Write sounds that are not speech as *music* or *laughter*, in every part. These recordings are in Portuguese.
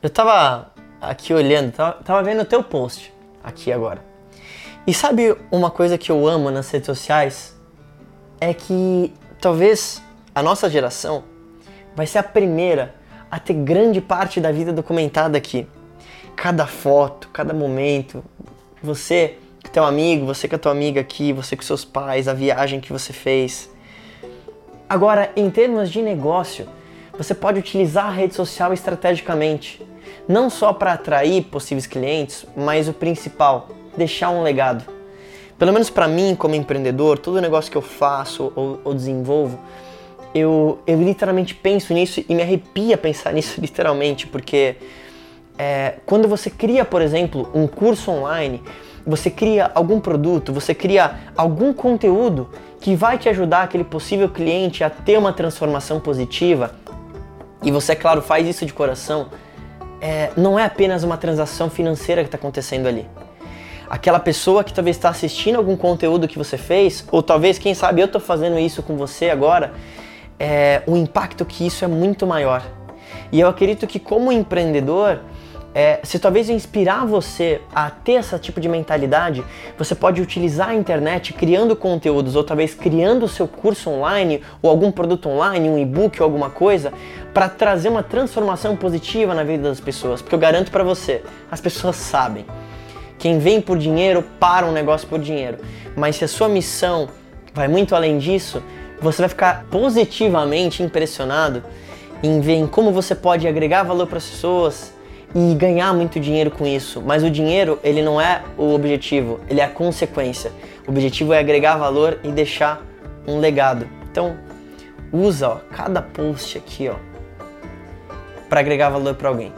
Eu tava aqui olhando, tava, tava vendo o teu post aqui agora. E sabe uma coisa que eu amo nas redes sociais? É que talvez a nossa geração vai ser a primeira a ter grande parte da vida documentada aqui. Cada foto, cada momento, você com teu amigo, você com a tua amiga aqui, você com seus pais, a viagem que você fez. Agora, em termos de negócio, você pode utilizar a rede social estrategicamente, não só para atrair possíveis clientes, mas o principal, deixar um legado. Pelo menos para mim, como empreendedor, todo negócio que eu faço ou, ou desenvolvo, eu, eu literalmente penso nisso e me arrepia pensar *laughs* nisso literalmente, porque é, quando você cria, por exemplo, um curso online, você cria algum produto, você cria algum conteúdo que vai te ajudar aquele possível cliente a ter uma transformação positiva, e você, é claro, faz isso de coração, é, não é apenas uma transação financeira que está acontecendo ali. Aquela pessoa que talvez está assistindo algum conteúdo que você fez, ou talvez, quem sabe, eu estou fazendo isso com você agora, é, o impacto que isso é muito maior. E eu acredito que, como empreendedor, é, se talvez inspirar você a ter esse tipo de mentalidade, você pode utilizar a internet criando conteúdos ou talvez criando o seu curso online ou algum produto online, um e-book ou alguma coisa, para trazer uma transformação positiva na vida das pessoas. Porque eu garanto para você, as pessoas sabem. Quem vem por dinheiro para um negócio por dinheiro. Mas se a sua missão vai muito além disso, você vai ficar positivamente impressionado em ver em como você pode agregar valor para as pessoas e ganhar muito dinheiro com isso. Mas o dinheiro, ele não é o objetivo, ele é a consequência. O objetivo é agregar valor e deixar um legado. Então, usa ó, cada post aqui, ó, para agregar valor para alguém.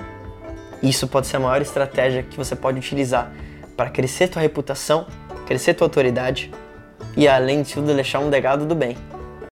Isso pode ser a maior estratégia que você pode utilizar para crescer tua reputação, crescer tua autoridade e além de tudo deixar um legado do bem.